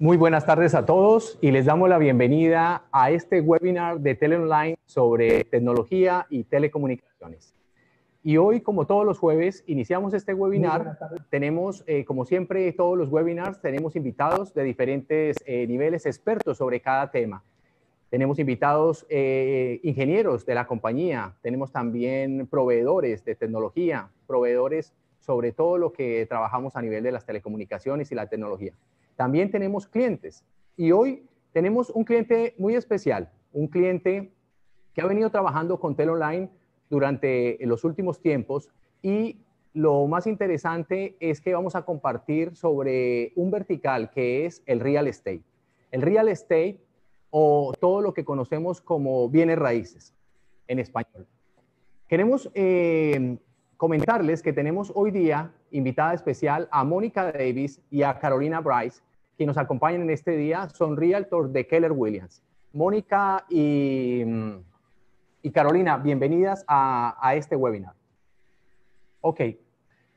Muy buenas tardes a todos y les damos la bienvenida a este webinar de Teleonline sobre tecnología y telecomunicaciones. Y hoy, como todos los jueves, iniciamos este webinar. Tenemos, eh, como siempre, todos los webinars, tenemos invitados de diferentes eh, niveles expertos sobre cada tema. Tenemos invitados eh, ingenieros de la compañía, tenemos también proveedores de tecnología, proveedores sobre todo lo que trabajamos a nivel de las telecomunicaciones y la tecnología. También tenemos clientes y hoy tenemos un cliente muy especial, un cliente que ha venido trabajando con Telonline durante los últimos tiempos y lo más interesante es que vamos a compartir sobre un vertical que es el real estate. El real estate o todo lo que conocemos como bienes raíces en español. Queremos eh, comentarles que tenemos hoy día invitada especial a Mónica Davis y a Carolina Bryce, que nos acompañan en este día son realtors de Keller Williams. Mónica y, y Carolina, bienvenidas a, a, este webinar. Ok,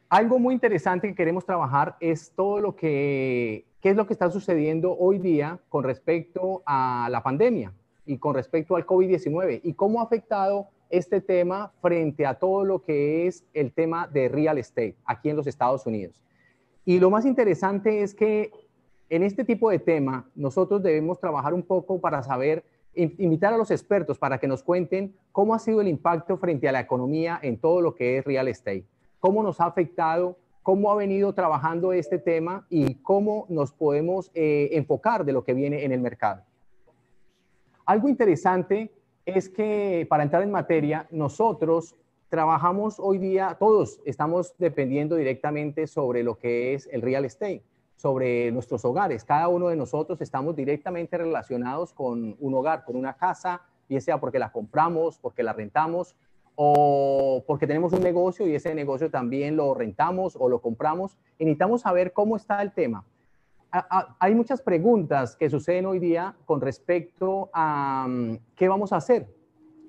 algo muy interesante que queremos trabajar es todo lo que, qué es lo que está sucediendo hoy día con respecto a la pandemia y con respecto al COVID-19 y cómo ha afectado este tema frente a todo lo que es el tema de real estate aquí en los Estados Unidos. Y lo más interesante es que en este tipo de tema, nosotros debemos trabajar un poco para saber, invitar a los expertos para que nos cuenten cómo ha sido el impacto frente a la economía en todo lo que es real estate, cómo nos ha afectado, cómo ha venido trabajando este tema y cómo nos podemos eh, enfocar de lo que viene en el mercado. Algo interesante es que para entrar en materia, nosotros trabajamos hoy día, todos estamos dependiendo directamente sobre lo que es el real estate sobre nuestros hogares. Cada uno de nosotros estamos directamente relacionados con un hogar, con una casa, bien sea porque la compramos, porque la rentamos o porque tenemos un negocio y ese negocio también lo rentamos o lo compramos. Y necesitamos saber cómo está el tema. hay muchas preguntas que suceden hoy día con respecto a mm, qué vamos a hacer.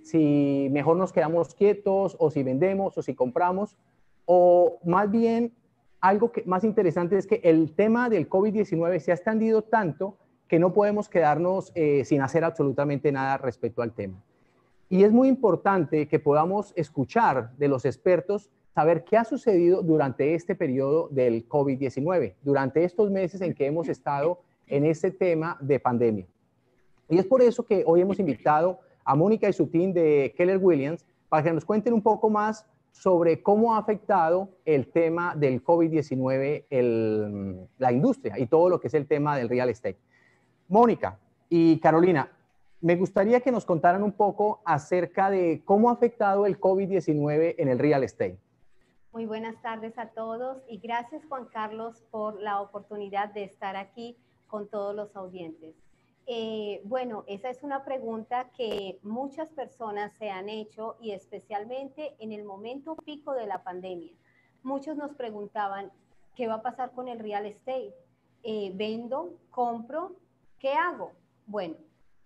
Si mejor nos quedamos quietos o si vendemos o si compramos o más bien algo que, más interesante es que el tema del COVID-19 se ha extendido tanto que no podemos quedarnos eh, sin hacer absolutamente nada respecto al tema. Y es muy importante que podamos escuchar de los expertos, saber qué ha sucedido durante este periodo del COVID-19, durante estos meses en que hemos estado en este tema de pandemia. Y es por eso que hoy hemos invitado a Mónica y su team de Keller Williams para que nos cuenten un poco más sobre cómo ha afectado el tema del COVID-19 la industria y todo lo que es el tema del real estate. Mónica y Carolina, me gustaría que nos contaran un poco acerca de cómo ha afectado el COVID-19 en el real estate. Muy buenas tardes a todos y gracias Juan Carlos por la oportunidad de estar aquí con todos los audientes. Eh, bueno, esa es una pregunta que muchas personas se han hecho y especialmente en el momento pico de la pandemia. Muchos nos preguntaban, ¿qué va a pasar con el real estate? Eh, ¿Vendo? ¿Compro? ¿Qué hago? Bueno,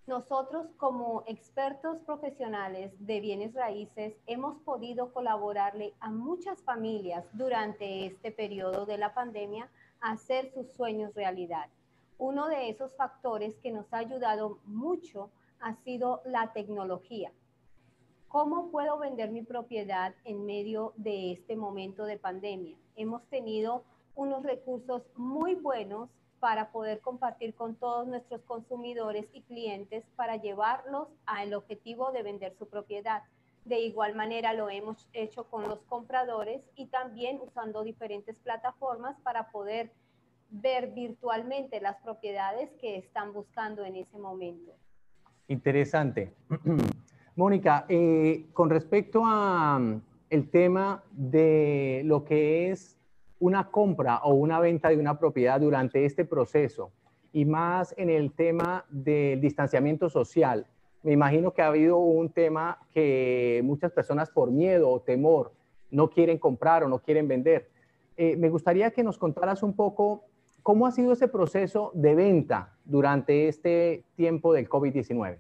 nosotros como expertos profesionales de bienes raíces hemos podido colaborarle a muchas familias durante este periodo de la pandemia a hacer sus sueños realidad. Uno de esos factores que nos ha ayudado mucho ha sido la tecnología. ¿Cómo puedo vender mi propiedad en medio de este momento de pandemia? Hemos tenido unos recursos muy buenos para poder compartir con todos nuestros consumidores y clientes para llevarlos al objetivo de vender su propiedad. De igual manera lo hemos hecho con los compradores y también usando diferentes plataformas para poder ver virtualmente las propiedades que están buscando en ese momento. Interesante. Mónica, eh, con respecto a mm, el tema de lo que es una compra o una venta de una propiedad durante este proceso y más en el tema del distanciamiento social, me imagino que ha habido un tema que muchas personas por miedo o temor no quieren comprar o no quieren vender. Eh, me gustaría que nos contaras un poco ¿Cómo ha sido ese proceso de venta durante este tiempo del COVID-19?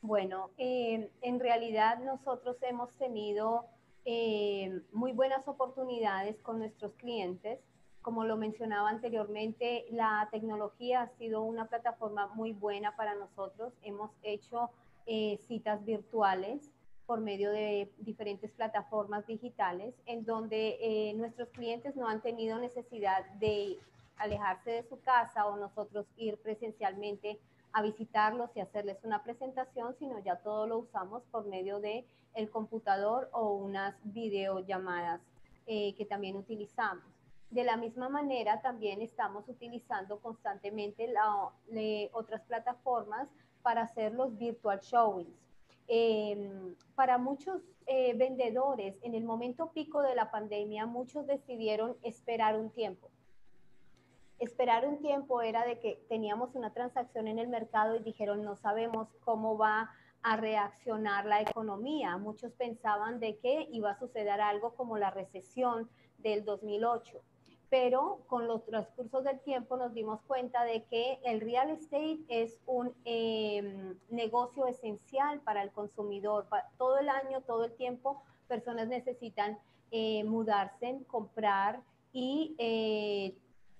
Bueno, eh, en realidad nosotros hemos tenido eh, muy buenas oportunidades con nuestros clientes. como lo mencionaba anteriormente, la tecnología ha sido una plataforma muy buena para nosotros. Hemos hecho eh, citas virtuales por medio de diferentes plataformas digitales en donde eh, nuestros clientes no han tenido necesidad de alejarse de su casa o nosotros ir presencialmente a visitarlos y hacerles una presentación, sino ya todo lo usamos por medio de el computador o unas videollamadas eh, que también utilizamos. De la misma manera, también estamos utilizando constantemente otras plataformas para hacer los virtual showings. Em, para muchos eh, vendedores, en el momento pico de la pandemia, muchos decidieron esperar un tiempo. Esperar un tiempo era de que teníamos una transacción en el mercado y dijeron, no sabemos cómo va a reaccionar la economía. Muchos pensaban de que iba a suceder algo como la recesión del 2008 pero con los transcursos del tiempo nos dimos cuenta de que el real estate es un em, negocio esencial para el consumidor. todo el año, todo el tiempo, personas necesitan eh, mudarse, comprar y eh,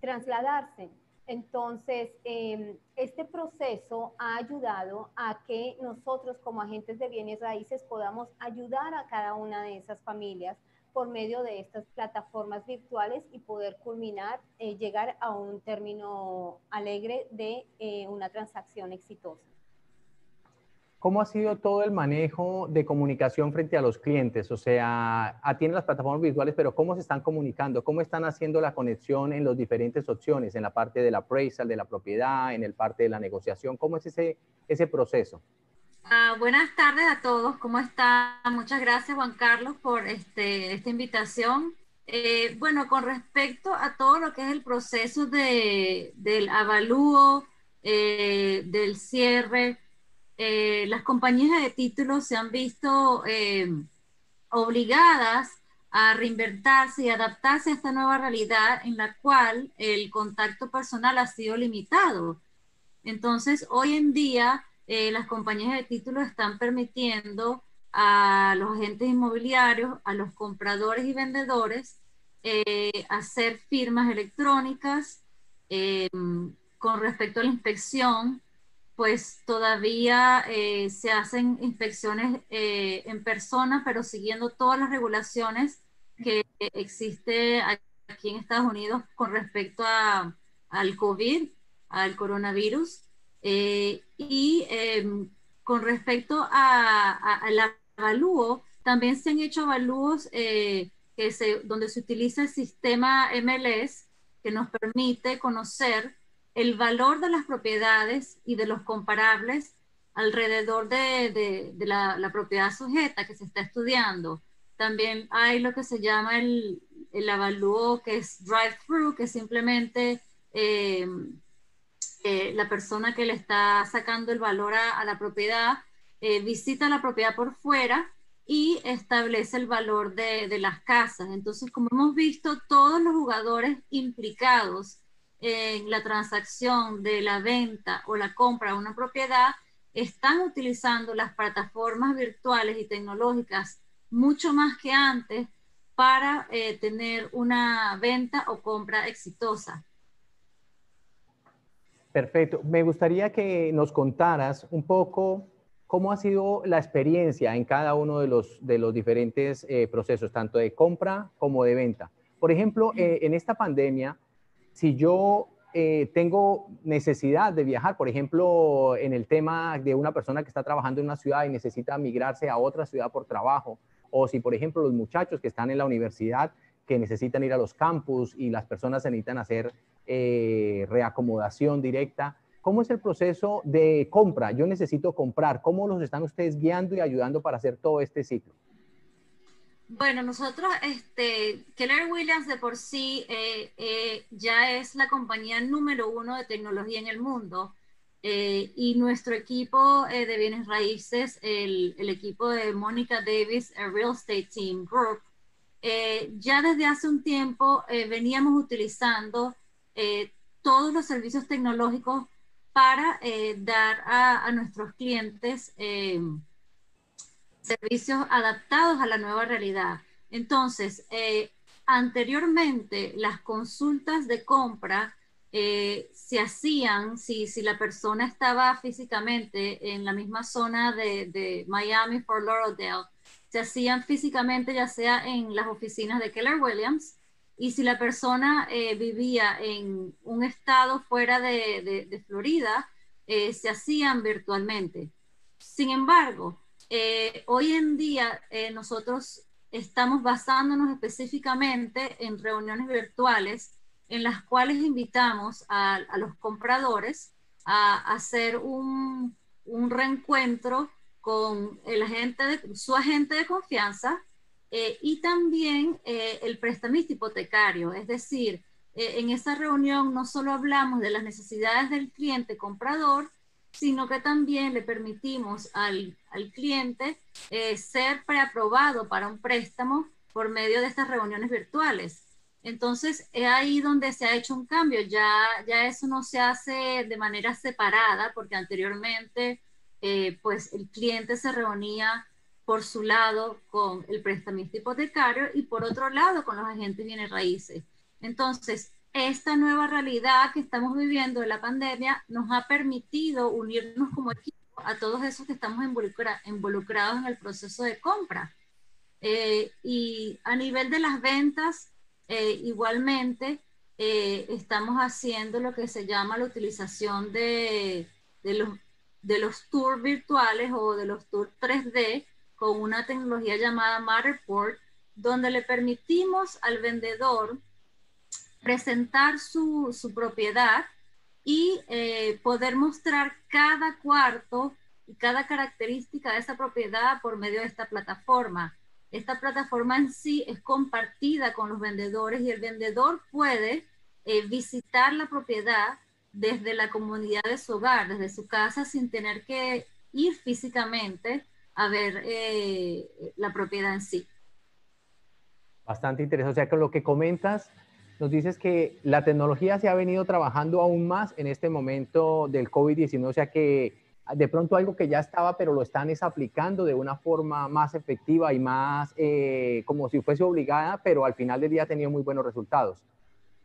trasladarse. Entonces, em, este proceso ha ayudado a que nosotros como agentes de bienes raíces podamos ayudar a cada una de esas familias por medio de estas plataformas virtuales y poder culminar, eh, llegar a un término alegre de eh, una transacción exitosa. ¿Cómo ha sido todo el manejo de comunicación frente a los clientes? O sea, tienen las plataformas virtuales, pero ¿cómo se están comunicando? ¿Cómo están haciendo la conexión en las diferentes opciones, en la parte del appraisal de la propiedad, en el parte de la negociación? ¿Cómo es ese, ese proceso? Ah, buenas tardes a todos, ¿cómo están? Muchas gracias Juan Carlos por este, esta invitación. Eh, bueno, con respecto a todo lo que es el proceso de, del avalúo, eh, del cierre, eh, las compañías de títulos se han visto obligadas a reinventarse y adaptarse a esta nueva realidad en la cual el contacto personal ha sido limitado. Entonces, hoy en día, eh, las compañías de títulos están permitiendo a los agentes inmobiliarios, a los compradores y vendedores, eh, hacer firmas electrónicas eh, con respecto a la inspección, pues todavía se hacen inspecciones en persona, pero siguiendo todas las regulaciones que existe aquí en Estados Unidos con respecto a, al COVID, al coronavirus. Eh, y em, con respecto al avalúo, también se han hecho avalúos eh, donde se utiliza el sistema MLS que nos permite conocer el valor de las propiedades y de los comparables alrededor de, de, la, la, propiedad sujeta que se está estudiando. También hay lo que se llama el, el avalúo que es drive-through, que simplemente eh, la persona que le está sacando el valor a, la propiedad eh, visita la propiedad por fuera y establece el valor de, de, las casas. Entonces, como hemos visto, todos los jugadores implicados en la transacción de la venta o la compra de una propiedad están utilizando las plataformas virtuales y tecnológicas mucho más que antes para eh, tener una venta o compra exitosa. Perfecto. Me gustaría que nos contaras un poco cómo ha sido la experiencia en cada uno de los, de los diferentes eh, procesos, tanto de compra como de venta. Por ejemplo, eh, en esta pandemia, si yo eh, tengo necesidad de viajar, por ejemplo, en el tema de una persona que está trabajando en una ciudad y necesita migrarse a otra ciudad por trabajo, o si, por ejemplo, los muchachos que están en la universidad que necesitan ir a los campus y las personas necesitan hacer eh, reacomodación directa. ¿Cómo es el proceso de compra? Yo necesito comprar. ¿Cómo los están ustedes guiando y ayudando para hacer todo este ciclo? Bueno, nosotros, este, Keller Williams de por sí eh, eh, ya es la compañía número uno de tecnología en el mundo. y nuestro equipo de bienes raíces, el, equipo de Mónica Davis, el Real Estate Team Group, ya desde hace un tiempo veníamos utilizando eh, todos los servicios tecnológicos para eh, dar a, nuestros clientes eh, servicios adaptados a la nueva realidad. Entonces, anteriormente las consultas de compra eh, se hacían, si, si la persona estaba físicamente en la misma zona de, Miami, Fort Lauderdale, se hacían físicamente ya sea en las oficinas de Keller Williams y si la persona eh, vivía en un estado fuera de, Florida, eh, se hacían virtualmente. Sin embargo, eh, hoy en día nosotros estamos basándonos específicamente en reuniones virtuales en las cuales invitamos a, a los compradores a, hacer un, un reencuentro con el agente de, su agente de confianza eh, y también eh, el prestamista hipotecario. Es decir, eh, en esa reunión no solo hablamos de las necesidades del cliente comprador, sino que también le permitimos al, al cliente ser preaprobado para un préstamo por medio de estas reuniones virtuales. Entonces, es ahí donde se ha hecho un cambio. Ya, ya eso no se hace de manera separada, porque anteriormente eh, pues el cliente se reunía por su lado con el prestamista hipotecario y por otro lado con los agentes bienes raíces. Entonces, esta nueva realidad que estamos viviendo de la pandemia nos ha permitido unirnos como equipo a todos esos que estamos involucrados en el proceso de compra. Eh, y a nivel de las ventas, eh, igualmente, estamos haciendo lo que se llama la utilización de los de los tours virtuales o de los tours 3D con una tecnología llamada Matterport, donde le permitimos al vendedor presentar su, propiedad y eh, poder mostrar cada cuarto y cada característica de esa propiedad por medio de esta plataforma. Esta plataforma en sí es compartida con los vendedores y el vendedor puede eh, visitar la propiedad desde la comunidad de su hogar, desde su casa, sin tener que ir físicamente a ver eh, la propiedad en sí. Bastante interesante. O sea, con lo que comentas, nos dices que la tecnología se ha venido trabajando aún más en este momento del COVID-19, o sea que de pronto algo que ya estaba, pero lo están es aplicando de una forma más efectiva y más eh, como si fuese obligada, pero al final del día ha tenido muy buenos resultados.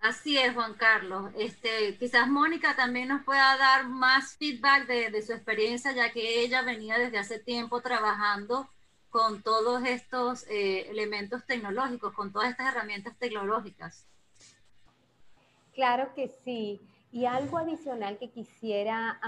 Así es, Juan Carlos. Este, quizás Mónica también nos pueda dar más feedback de, su experiencia, ya que ella venía desde hace tiempo trabajando con todos estos eh, elementos tecnológicos, con todas estas herramientas tecnológicas. Claro que sí. Y algo adicional que quisiera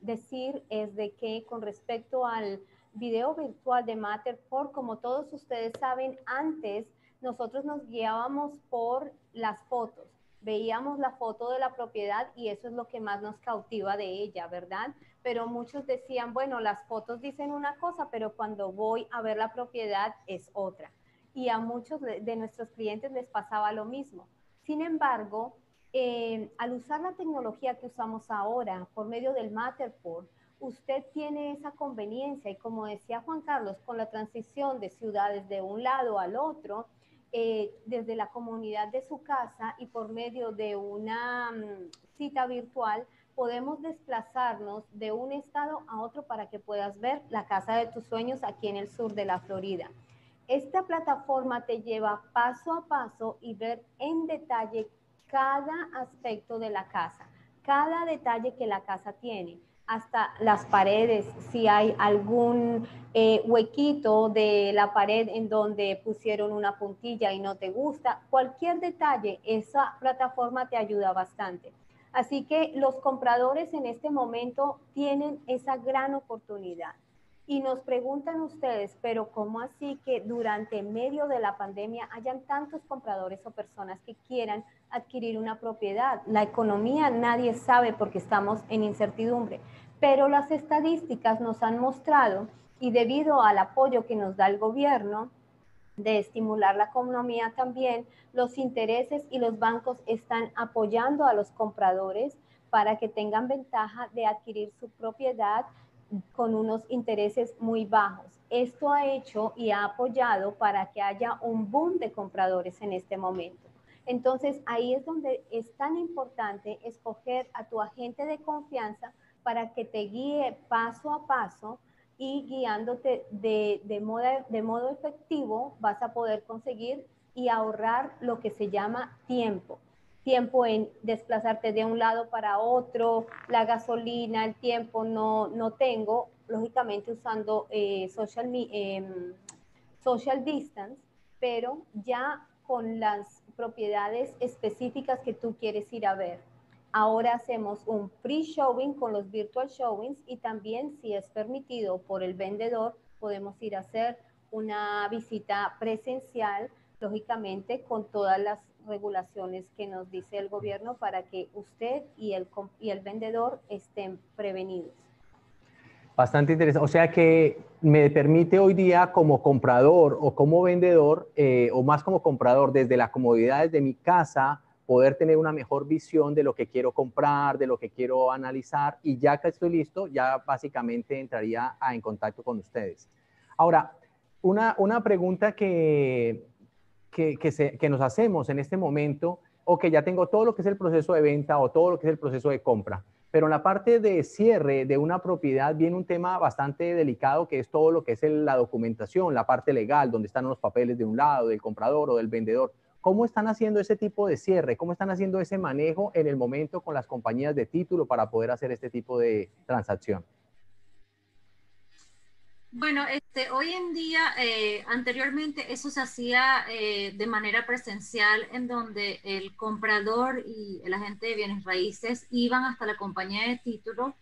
decir es de que con respecto al video virtual de Matterport, como todos ustedes saben, antes nosotros nos guiábamos por las fotos. Veíamos la foto de la propiedad y eso es lo que más nos cautiva de ella, ¿verdad? Pero muchos decían, bueno, las fotos dicen una cosa, pero cuando voy a ver la propiedad es otra. Y a muchos de nuestros clientes les pasaba lo mismo. Sin embargo, eh, al usar la tecnología que usamos ahora por medio del Matterport, usted tiene esa conveniencia y como decía Juan Carlos, con la transición de ciudades de un lado al otro, eh, desde la comunidad de su casa y por medio de una mm, cita virtual, podemos desplazarnos de un estado a otro para que puedas ver la casa de tus sueños aquí en el sur de la Florida. Esta plataforma te lleva paso a paso y ver en detalle cada aspecto de la casa, cada detalle que la casa tiene hasta las paredes, si hay algún eh, huequito de la pared en donde pusieron una puntilla y no te gusta, cualquier detalle, esa plataforma te ayuda bastante. Así que los compradores en este momento tienen esa gran oportunidad. Y nos preguntan ustedes, pero ¿cómo así que durante medio de la pandemia hayan tantos compradores o personas que quieran adquirir una propiedad? La economía nadie sabe porque estamos en incertidumbre, pero las estadísticas nos han mostrado y debido al apoyo que nos da el gobierno de estimular la economía también, los intereses y los bancos están apoyando a los compradores para que tengan ventaja de adquirir su propiedad con unos intereses muy bajos. Esto ha hecho y ha apoyado para que haya un boom de compradores en este momento. Entonces, ahí es donde es tan importante escoger a tu agente de confianza para que te guíe paso a paso y guiándote de, de, modo, de modo efectivo vas a poder conseguir y ahorrar lo que se llama tiempo. Tiempo en desplazarte de un lado para otro, la gasolina, el tiempo no, no tengo, lógicamente usando eh, social, em, social distance, pero ya con las propiedades específicas que tú quieres ir a ver. Ahora hacemos un pre-showing con los virtual showings y también si es permitido por el vendedor, podemos ir a hacer una visita presencial, lógicamente con todas las regulaciones que nos dice el gobierno para que usted y el, y el vendedor estén prevenidos. Bastante interesante. O sea que me permite hoy día como comprador o como vendedor, eh, o más como comprador, desde la comodidad de mi casa, poder tener una mejor visión de lo que quiero comprar, de lo que quiero analizar y ya que estoy listo, ya básicamente entraría en contacto con ustedes. Ahora, una, una pregunta que, que, que, nos hacemos en este momento, o que ya tengo todo lo que es el proceso de venta o todo lo que es el proceso de compra pero en la parte de cierre de una propiedad viene un tema bastante delicado que es todo lo que es la documentación, la parte legal, donde están los papeles de un lado, del comprador o del vendedor. ¿Cómo están haciendo ese tipo de cierre? ¿Cómo están haciendo ese manejo en el momento con las compañías de título para poder hacer este tipo de transacción? Bueno, este, hoy en día, eh, anteriormente eso se hacía eh, de manera presencial, en donde el comprador y el agente de bienes raíces iban hasta la compañía de título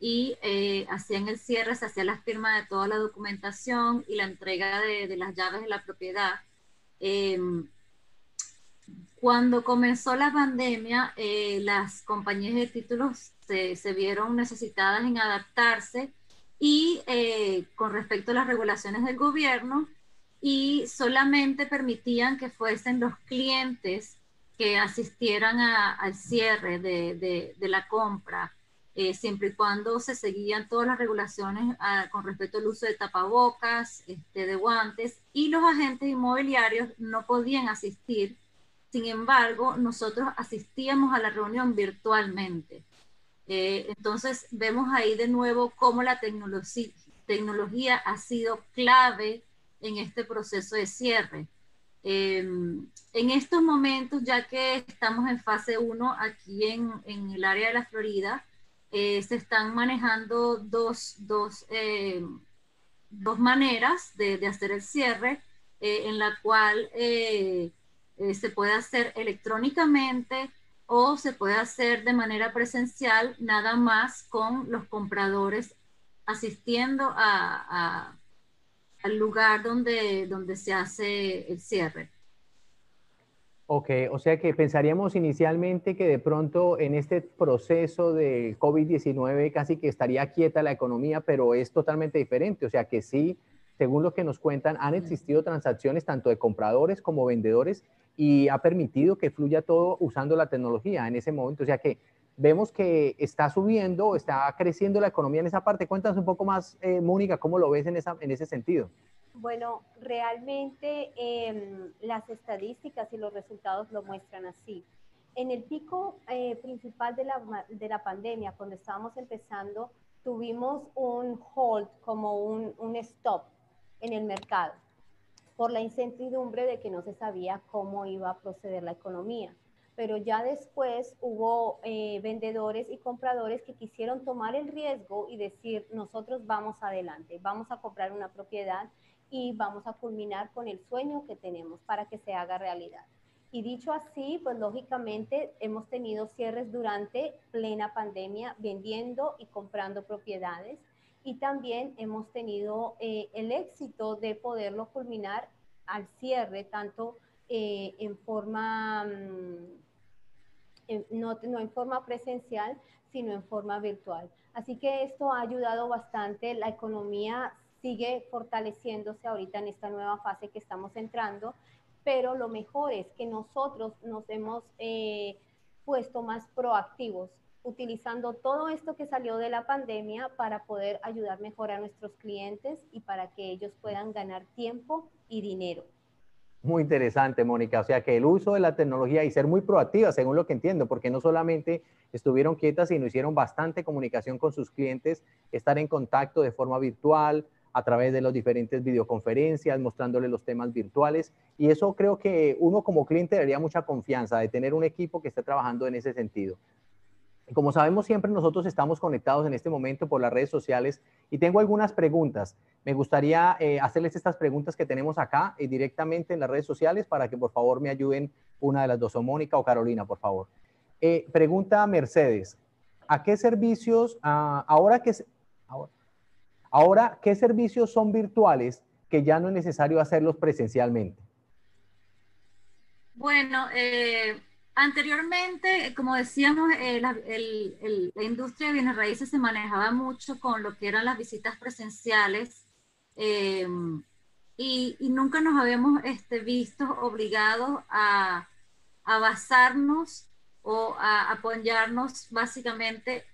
y eh, hacían el cierre, se hacía la firma de toda la documentación y la entrega de, las llaves de la propiedad. Em, cuando comenzó la pandemia, las compañías de títulos se, se vieron necesitadas en adaptarse y eh, con respecto a las regulaciones del gobierno y solamente permitían que fuesen los clientes que asistieran al cierre de, de, la compra, eh, siempre y cuando se seguían todas las regulaciones ah, con respecto al uso de tapabocas, este, de guantes, y los agentes inmobiliarios no podían asistir. Sin embargo, nosotros asistíamos a la reunión virtualmente. Eh, entonces vemos ahí de nuevo cómo la tecnología ha sido clave en este proceso de cierre. Em, en estos momentos, ya que estamos en fase 1 aquí en, el área de la Florida, eh, se están manejando dos, dos, em, dos maneras de, de, hacer el cierre, eh, en la cual se puede hacer electrónicamente o se puede hacer de manera presencial nada más con los compradores asistiendo a, al lugar donde, donde se hace el cierre. Ok, o sea que pensaríamos inicialmente que de pronto en este proceso del COVID-19 casi que estaría quieta la economía, pero es totalmente diferente. O sea que sí, según lo que nos cuentan, han existido transacciones tanto de compradores como vendedores y ha permitido que fluya todo usando la tecnología en ese momento. O sea que vemos que está subiendo, está creciendo la economía en esa parte. Cuéntanos un poco más, eh, Mónica, cómo lo ves en, esa, en ese sentido. Bueno, realmente em, las estadísticas y los resultados lo muestran así. En el pico eh, principal de la, de la pandemia, cuando estábamos empezando, tuvimos un hold, como un, un stop en el mercado por la incertidumbre de que no se sabía cómo iba a proceder la economía. Pero ya después hubo eh, vendedores y compradores que quisieron tomar el riesgo y decir, nosotros vamos adelante, vamos a comprar una propiedad y vamos a culminar con el sueño que tenemos para que se haga realidad. Y dicho así, pues lógicamente hemos tenido cierres durante plena pandemia vendiendo y comprando propiedades y también hemos tenido eh, el éxito de poderlo culminar al cierre, tanto eh, en forma, mm, no, no en forma presencial, sino en forma virtual. Así que esto ha ayudado bastante, la economía sigue fortaleciéndose ahorita en esta nueva fase que estamos entrando, pero lo mejor es que nosotros nos hemos eh, puesto más proactivos utilizando todo esto que salió de la pandemia para poder ayudar mejor a nuestros clientes y para que ellos puedan ganar tiempo y dinero. Muy interesante, Mónica. O sea, que el uso de la tecnología y ser muy proactiva, según lo que entiendo, porque no solamente estuvieron quietas, sino hicieron bastante comunicación con sus clientes, estar en contacto de forma virtual, a través de las diferentes videoconferencias, mostrándole los temas virtuales. Y eso creo que uno como cliente daría mucha confianza de tener un equipo que esté trabajando en ese sentido. Como sabemos, siempre nosotros estamos conectados en este momento por las redes sociales y tengo algunas preguntas. Me gustaría eh, hacerles estas preguntas que tenemos acá eh, directamente en las redes sociales para que por favor me ayuden una de las dos, o Mónica o Carolina, por favor. Eh, pregunta Mercedes, ¿a qué servicios, ah, ahora que, ahora, Ahora, ¿qué servicios son virtuales que ya no es necesario hacerlos presencialmente? Bueno, eh, anteriormente, como decíamos, eh, la, industria de bienes raíces se manejaba mucho con lo que eran las visitas presenciales eh, y, nunca nos habíamos este, visto obligados a, a basarnos o a apoyarnos básicamente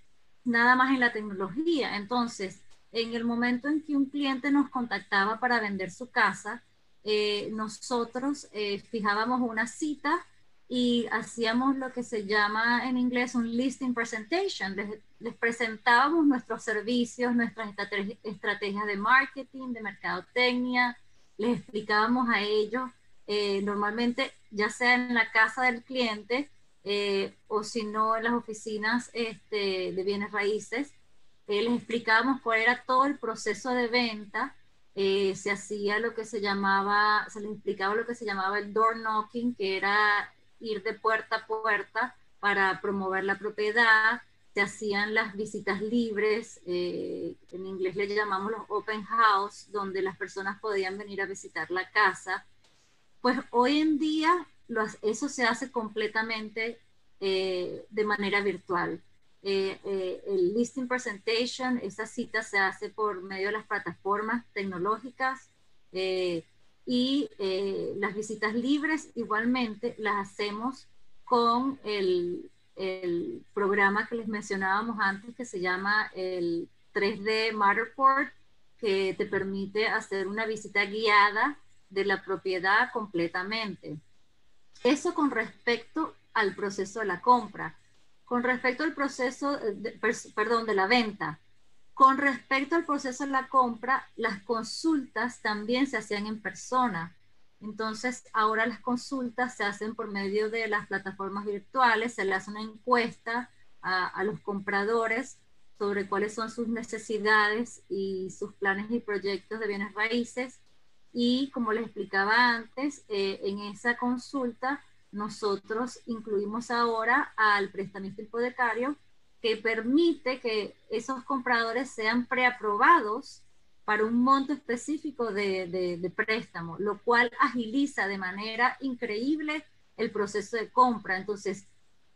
nada más en la tecnología. Entonces, en el momento en que un cliente nos contactaba para vender su casa, eh, nosotros eh, fijábamos una cita y hacíamos lo que se llama en inglés un listing presentation. Les, presentábamos nuestros servicios, nuestras estrategias de marketing, de mercadotecnia, les explicábamos a ellos, eh, normalmente ya sea en la casa del cliente o si no en las oficinas este, de bienes raíces, les explicábamos cuál era todo el proceso de venta, eh, se hacía lo que se llamaba, se les explicaba lo que se llamaba el door knocking, que era ir de puerta a puerta para promover la propiedad, se hacían las visitas libres, eh, en inglés le llamamos los open house, donde las personas podían venir a visitar la casa. Pues hoy en día eso se hace completamente eh, de manera virtual. Eh, el listing presentation, esa cita se hace por medio de las plataformas tecnológicas y las visitas libres igualmente las hacemos con el, el, programa que les mencionábamos antes que se llama el 3D Matterport, que te permite hacer una visita guiada de la propiedad completamente. Eso con respecto al proceso de la compra. Con respecto al proceso, de, perdón, de la venta, con respecto al proceso de la compra, las consultas también se hacían en persona. Entonces, ahora las consultas se hacen por medio de las plataformas virtuales, se le hace una encuesta a, los compradores sobre cuáles son sus necesidades y sus planes y proyectos de bienes raíces. Y como les explicaba antes, eh, en esa consulta nosotros incluimos ahora al prestamista hipotecario que permite que esos compradores sean preaprobados para un monto específico de, préstamo, lo cual agiliza de manera increíble el proceso de compra. Entonces,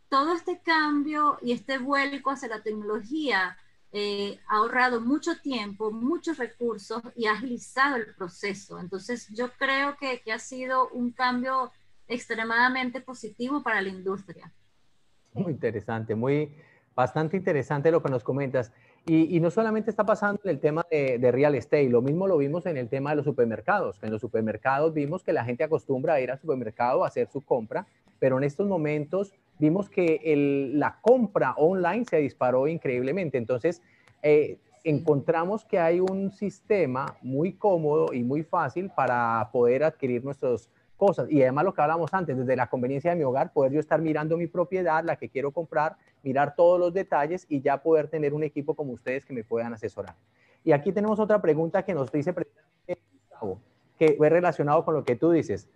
todo este cambio y este vuelco hacia la tecnología eh, ha ahorrado mucho tiempo, muchos recursos y ha agilizado el proceso. Entonces, yo creo que, que ha sido un cambio extremadamente positivo para la industria. Muy interesante, muy bastante interesante lo que nos comentas. Y, no solamente está pasando en el tema de, real estate, lo mismo lo vimos en el tema de los supermercados. En los supermercados vimos que la gente acostumbra a ir al supermercado a hacer su compra, pero en estos momentos vimos que la compra online se disparó increíblemente. Entonces, eh, encontramos que hay un sistema muy cómodo y muy fácil para poder adquirir nuestros cosas. Y además lo que hablamos antes, desde la conveniencia de mi hogar, poder yo estar mirando mi propiedad, la que quiero comprar, mirar todos los detalles y ya poder tener un equipo como ustedes que me puedan asesorar. Y aquí tenemos otra pregunta que nos dice Gustavo, que es relacionado con lo que tú dices,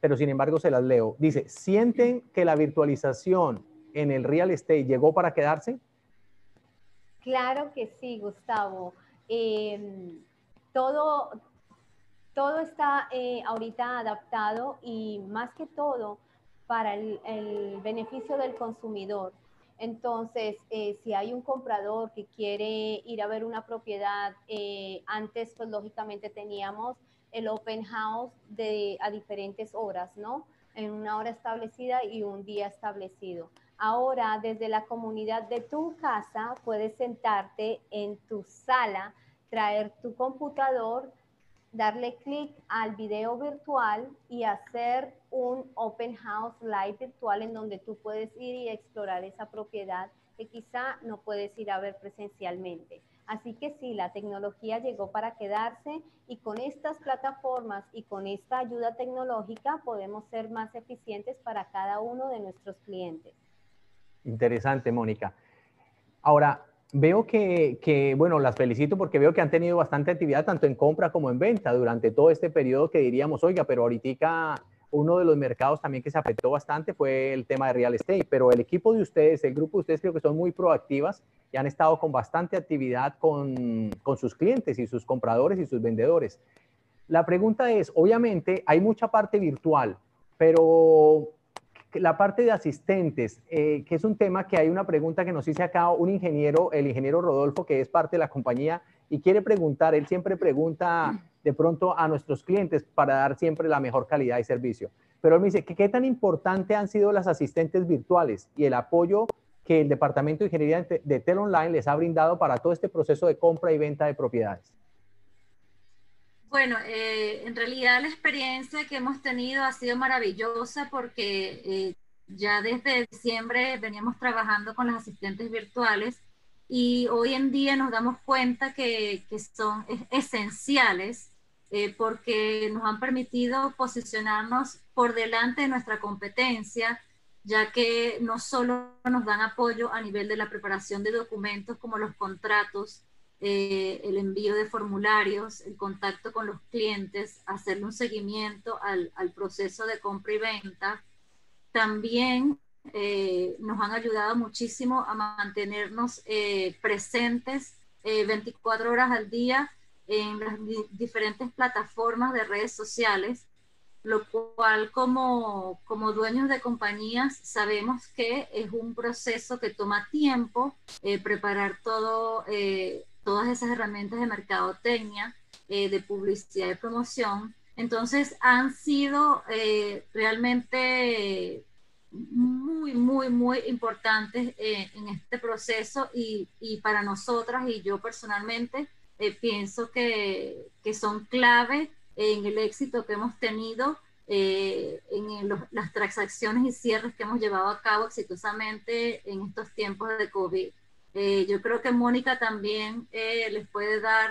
pero sin embargo se las leo. Dice, ¿sienten que la virtualización en el real estate llegó para quedarse? Claro que sí, Gustavo. Em, todo, todo está eh, ahorita adaptado y más que todo para el, beneficio del consumidor. Entonces, eh, si hay un comprador que quiere ir a ver una propiedad, eh, antes pues lógicamente teníamos el open house de, a diferentes horas, ¿no? En una hora establecida y un día establecido. Ahora, desde la comunidad de tu casa, puedes sentarte en tu sala, traer tu computador, darle clic al video virtual y hacer un open house live virtual en donde tú puedes ir y explorar esa propiedad que quizá no puedes ir a ver presencialmente. Así que sí, la tecnología llegó para quedarse y con estas plataformas y con esta ayuda tecnológica podemos ser más eficientes para cada uno de nuestros clientes. Interesante, Mónica. Ahora, veo que, bueno, las felicito porque veo que han tenido bastante actividad tanto en compra como en venta durante todo este periodo que diríamos, oiga, pero ahorita uno de los mercados también que se afectó bastante fue el tema de real estate, pero el equipo de ustedes, el grupo de ustedes creo que son muy proactivas y han estado con bastante actividad con, con sus clientes y sus compradores y sus vendedores. La pregunta es, obviamente hay mucha parte virtual, pero la parte de asistentes, eh, que es un tema que hay una pregunta que nos hice acá un ingeniero, el ingeniero Rodolfo, que es parte de la compañía y quiere preguntar, él siempre pregunta de pronto a nuestros clientes para dar siempre la mejor calidad de servicio. Pero él me dice, ¿qué, tan importante han sido las asistentes virtuales y el apoyo que el Departamento de Ingeniería de Tel Online les ha brindado para todo este proceso de compra y venta de propiedades? Bueno, eh, en realidad la experiencia que hemos tenido ha sido maravillosa porque eh, ya desde diciembre veníamos trabajando con las asistentes virtuales y hoy en día nos damos cuenta que, que son esenciales eh, porque nos han permitido posicionarnos por delante de nuestra competencia, ya que no solo nos dan apoyo a nivel de la preparación de documentos como los contratos, eh, el envío de formularios, el contacto con los clientes, hacerle un seguimiento al, al proceso de compra y venta. También eh, nos han ayudado muchísimo a mantenernos presentes 24 horas al día en las diferentes plataformas de redes sociales, lo cual como, como dueños de compañías sabemos que es un proceso que toma tiempo eh, preparar todo, eh, todas esas herramientas de mercadotecnia, eh, de publicidad y promoción. Entonces han sido realmente muy, muy, muy importantes en este proceso y, y para nosotras y yo personalmente eh, pienso que, que, son clave en el éxito que hemos tenido eh, en las transacciones y cierres que hemos llevado a cabo exitosamente en estos tiempos de COVID. Eh, yo creo que Mónica también les puede dar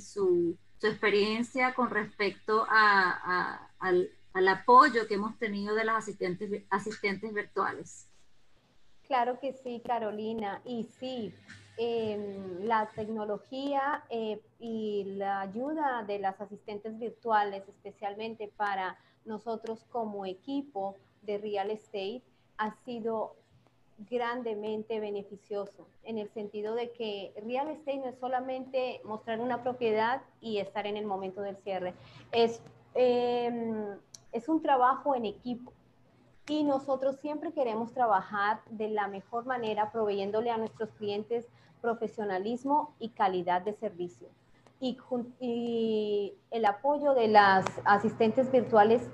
su, su, experiencia con respecto a, al, al, apoyo que hemos tenido de las asistentes, asistentes virtuales. Claro que sí, Carolina. Y sí, la tecnología eh, y la ayuda de las asistentes virtuales, especialmente para nosotros como equipo de real estate, ha sido grandemente beneficioso en el sentido de que real estate no es solamente mostrar una propiedad y estar en el momento del cierre, es, em, es un trabajo en equipo y nosotros siempre queremos trabajar de la mejor manera proveyéndole a nuestros clientes profesionalismo y calidad de servicio. Y, el apoyo de las asistentes virtuales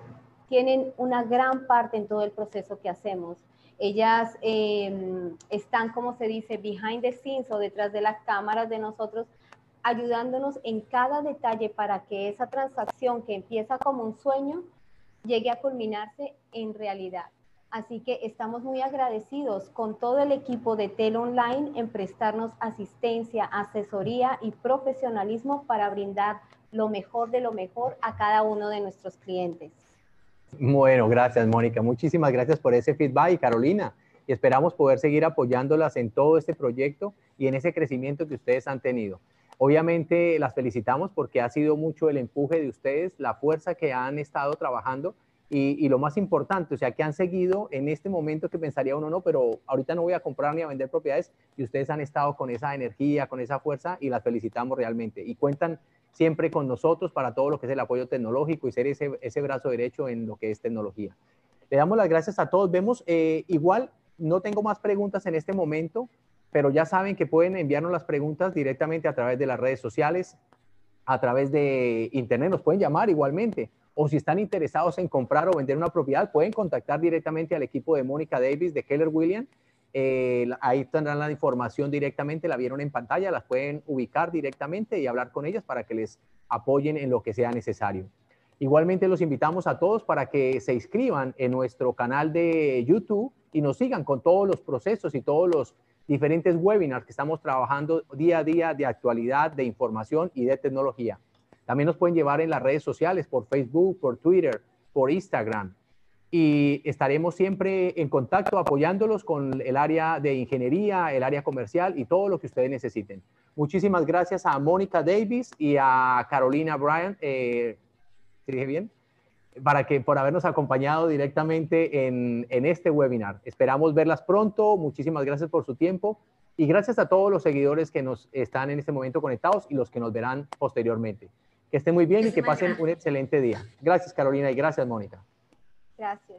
tienen una gran parte en todo el proceso que hacemos. Ellas em, están, como se dice, behind the scenes o detrás de las cámaras de nosotros, ayudándonos en cada detalle para que esa transacción que empieza como un sueño llegue a culminarse en realidad. Así que estamos muy agradecidos con todo el equipo de Tel Online en prestarnos asistencia, asesoría y profesionalismo para brindar lo mejor de lo mejor a cada uno de nuestros clientes. Bueno, gracias Mónica. Muchísimas gracias por ese feedback y Carolina. Y esperamos poder seguir apoyándolas en todo este proyecto y en ese crecimiento que ustedes han tenido. Obviamente las felicitamos porque ha sido mucho el empuje de ustedes, la fuerza que han estado trabajando y, lo más importante, o sea, que han seguido en este momento que pensaría uno, no, pero ahorita no voy a comprar ni a vender propiedades y ustedes han estado con esa energía, con esa fuerza y las felicitamos realmente. Y cuentan siempre con nosotros para todo lo que es el apoyo tecnológico y ser ese, ese brazo derecho en lo que es tecnología. Le damos las gracias a todos. Vemos, eh, igual, no tengo más preguntas en este momento, pero ya saben que pueden enviarnos las preguntas directamente a través de las redes sociales, a través de internet, nos pueden llamar igualmente o si están interesados en comprar o vender una propiedad, pueden contactar directamente al equipo de Mónica Davis de Keller Williams. Eh, ahí tendrán la información directamente, la vieron en pantalla, las pueden ubicar directamente y hablar con ellas para que les apoyen en lo que sea necesario. Igualmente los invitamos a todos para que se inscriban en nuestro canal de YouTube y nos sigan con todos los procesos y todos los diferentes webinars que estamos trabajando día a día de actualidad, de información y de tecnología. También nos pueden llevar en las redes sociales, por Facebook, por Twitter, por Instagram. Y estaremos siempre en contacto apoyándolos con el área de ingeniería, el área comercial y todo lo que ustedes necesiten. Muchísimas gracias a Mónica Davis y a Carolina Bryan. Eh, dije bien? para que por habernos acompañado directamente en, en, este webinar. Esperamos verlas pronto. Muchísimas gracias por su tiempo y gracias a todos los seguidores que nos están en este momento conectados y los que nos verán posteriormente. Que estén muy bien y que pasen un excelente día. Gracias Carolina y gracias Mónica. Gracias.